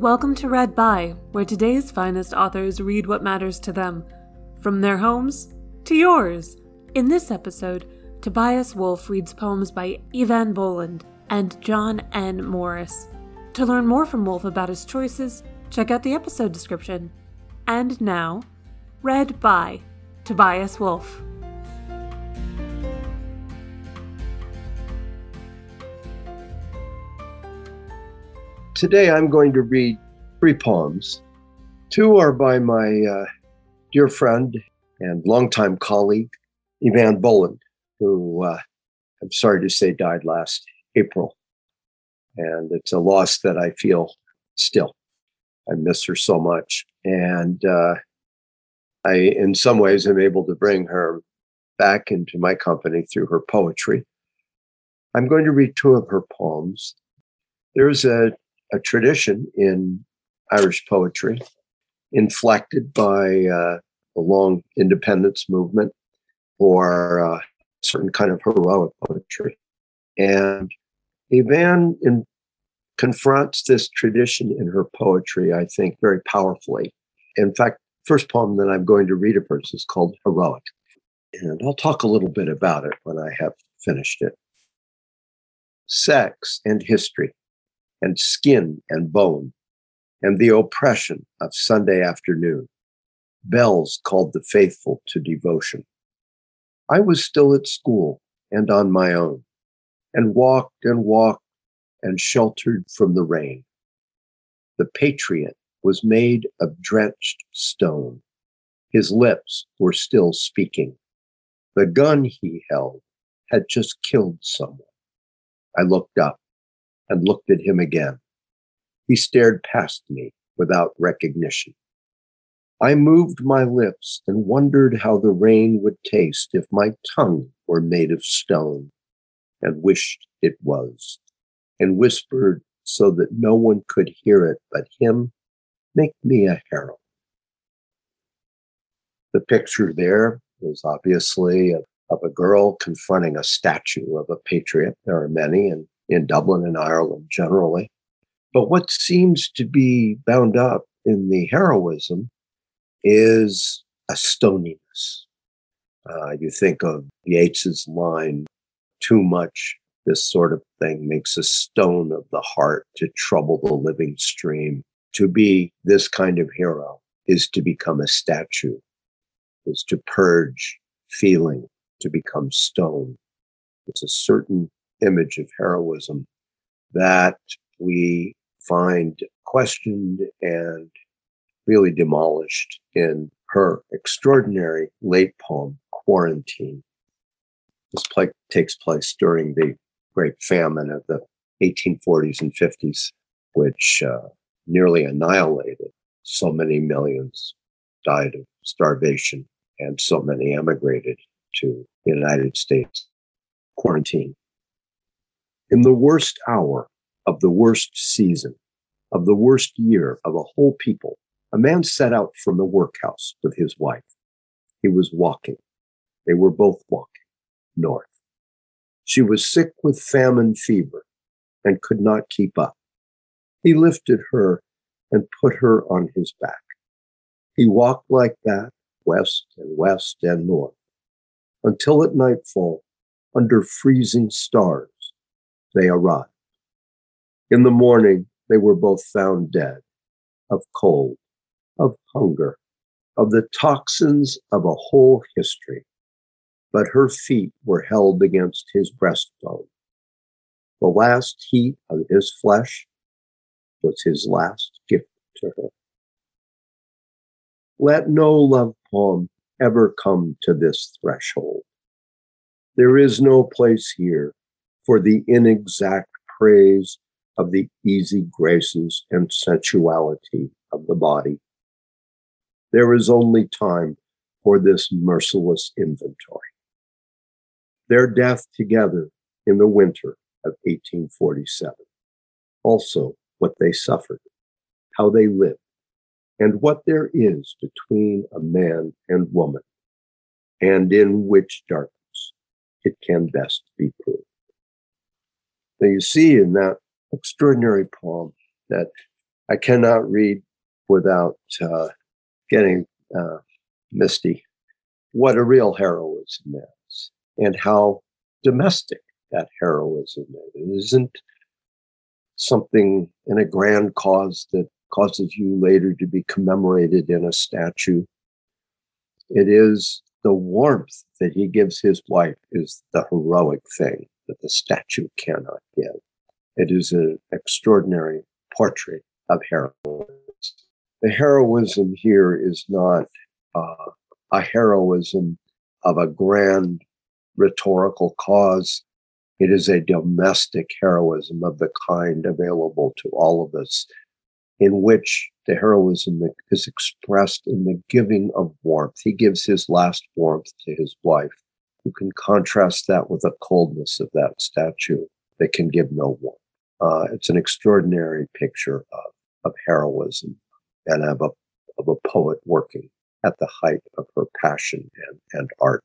Welcome to Read By, where today's finest authors read what matters to them, from their homes to yours. In this episode, Tobias Wolff reads poems by Eavan Boland and John N. Morris. To learn more from Wolff about his choices, check out the episode description. And now, Read by Tobias Wolff. Today I'm going to read three poems. Two are by my uh, dear friend and longtime colleague, Eavan Boland, who uh, I'm sorry to say died last April. And it's a loss that I feel still. I miss her so much. And uh, I, in some ways, am able to bring her back into my company through her poetry. I'm going to read two of her poems. There's a a tradition in Irish poetry, inflected by uh, the long independence movement or uh, certain kind of heroic poetry. And Eavan in, confronts this tradition in her poetry, I think, very powerfully. In fact, first poem that I'm going to read of hers is called Heroic. And I'll talk a little bit about it when I have finished it. Sex and history and skin and bone, and the oppression of Sunday afternoon. Bells called the faithful to devotion. I was still at school and on my own, and walked and walked and sheltered from the rain. The patriot was made of drenched stone. His lips were still speaking. The gun he held had just killed someone. I looked up and looked at him again. He stared past me without recognition. I moved my lips and wondered how the rain would taste if my tongue were made of stone, and wished it was, and whispered so that no one could hear it but him, make me a herald. The picture there is obviously of, of a girl confronting a statue of a patriot. There are many, and in Dublin and Ireland generally. But what seems to be bound up in the heroism is a stoniness. Uh, you think of Yeats's line, too much, this sort of thing makes a stone of the heart to trouble the living stream. To be this kind of hero is to become a statue, is to purge feeling, to become stone. It's a certain image of heroism that we find questioned and really demolished in her extraordinary late poem, Quarantine. This play takes place during the Great Famine of the 1840s and 50s, which uh, nearly annihilated so many millions, died of starvation, and so many emigrated to the United States. Quarantine in the worst hour of the worst season, of the worst year of a whole people, a man set out from the workhouse with his wife. He was walking. They were both walking north. She was sick with famine fever and could not keep up. He lifted her and put her on his back. He walked like that, west and west and north, until at nightfall, under freezing stars, they arrived. In the morning, they were both found dead of cold, of hunger, of the toxins of a whole history. But her feet were held against his breastbone. The last heat of his flesh was his last gift to her. Let no love poem ever come to this threshold. There is no place here for the inexact praise of the easy graces and sensuality of the body. There is only time for this merciless inventory. Their death together in the winter of 1847. Also, what they suffered, how they lived, and what there is between a man and woman, and in which darkness it can best be proved. Now you see in that extraordinary poem that I cannot read without uh, getting uh, misty. What a real heroism is, and how domestic that heroism is. It isn't something in a grand cause that causes you later to be commemorated in a statue. It is the warmth that he gives his wife is the heroic thing that the statue cannot. It is an extraordinary portrait of heroism. The heroism here is not uh, a heroism of a grand rhetorical cause. It is a domestic heroism of the kind available to all of us, in which the heroism is expressed in the giving of warmth. He gives his last warmth to his wife. You can contrast that with the coldness of that statue that can give no warmth. Uh, it's an extraordinary picture of, of heroism and of a, of a poet working at the height of her passion and, and art.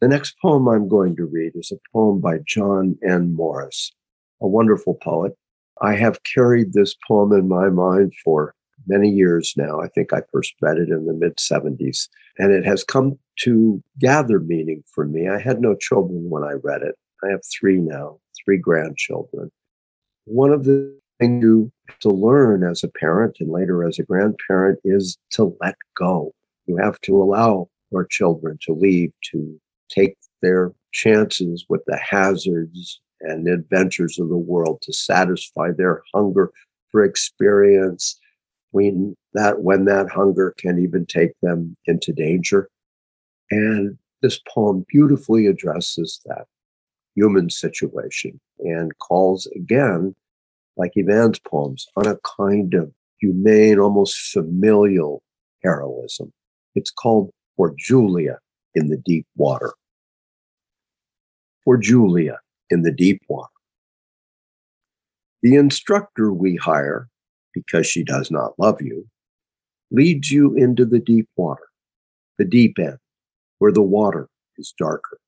The next poem I'm going to read is a poem by John N. Morris, a wonderful poet. I have carried this poem in my mind for many years now. I think I first read it in the mid 70s, and it has come to gather meaning for me. I had no children when I read it. I have three now, three grandchildren. One of the things you to learn as a parent and later as a grandparent is to let go. You have to allow your children to leave, to take their chances with the hazards and adventures of the world to satisfy their hunger for experience when that when that hunger can even take them into danger and this poem beautifully addresses that human situation and calls again like Eavan's poems on a kind of humane almost familial heroism it's called for julia in the deep water for Julia in the deep water. The instructor we hire, because she does not love you, leads you into the deep water, the deep end, where the water is darker.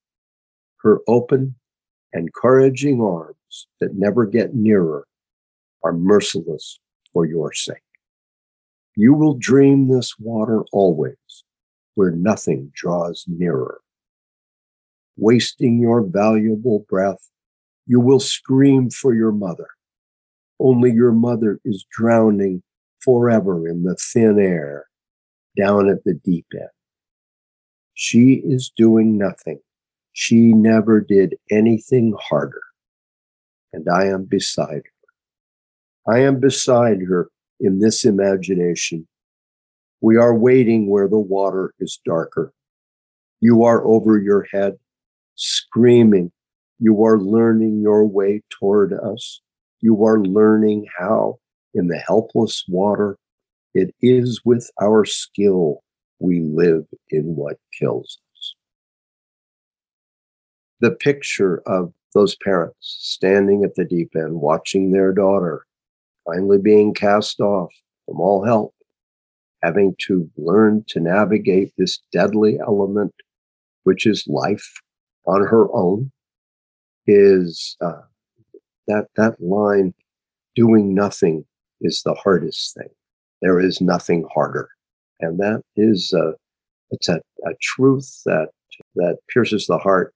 Her open, encouraging arms that never get nearer are merciless for your sake. You will dream this water always, where nothing draws nearer wasting your valuable breath, you will scream for your mother. Only your mother is drowning forever in the thin air down at the deep end. She is doing nothing. She never did anything harder. And I am beside her. I am beside her in this imagination. We are waiting where the water is darker. You are over your head screaming, You are learning your way toward us. You are learning how, in the helpless water, it is with our skill we live in what kills. The picture of those parents standing at the deep end, watching their daughter finally being cast off from all help, having to learn to navigate this deadly element, which is life on her own is uh, that that line doing nothing is the hardest thing. There is nothing harder. And that is a it's a, a truth that that pierces the heart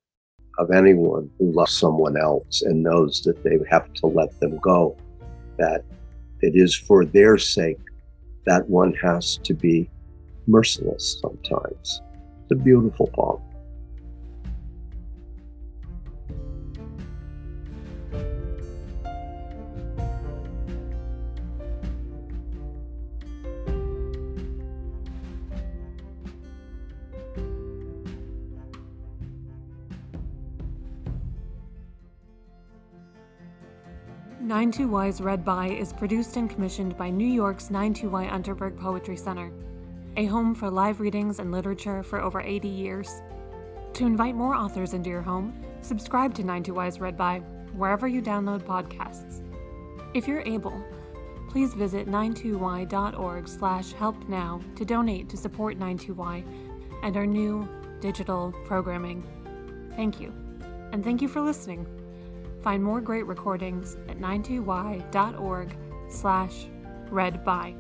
of anyone who loves someone else and knows that they have to let them go that it is for their sake that one has to be merciless sometimes. It's a beautiful poem 92Y's Read By is produced and commissioned by New York's 92Y Unterberg Poetry Center, a home for live readings and literature for over 80 years. To invite more authors into your home, subscribe to 92Y's Read By wherever you download podcasts. If you're able, please visit 92y.org slash help now to donate to support 92y and our new digital programming. Thank you. And thank you for listening. Find more great recordings at 92y.org slash read by.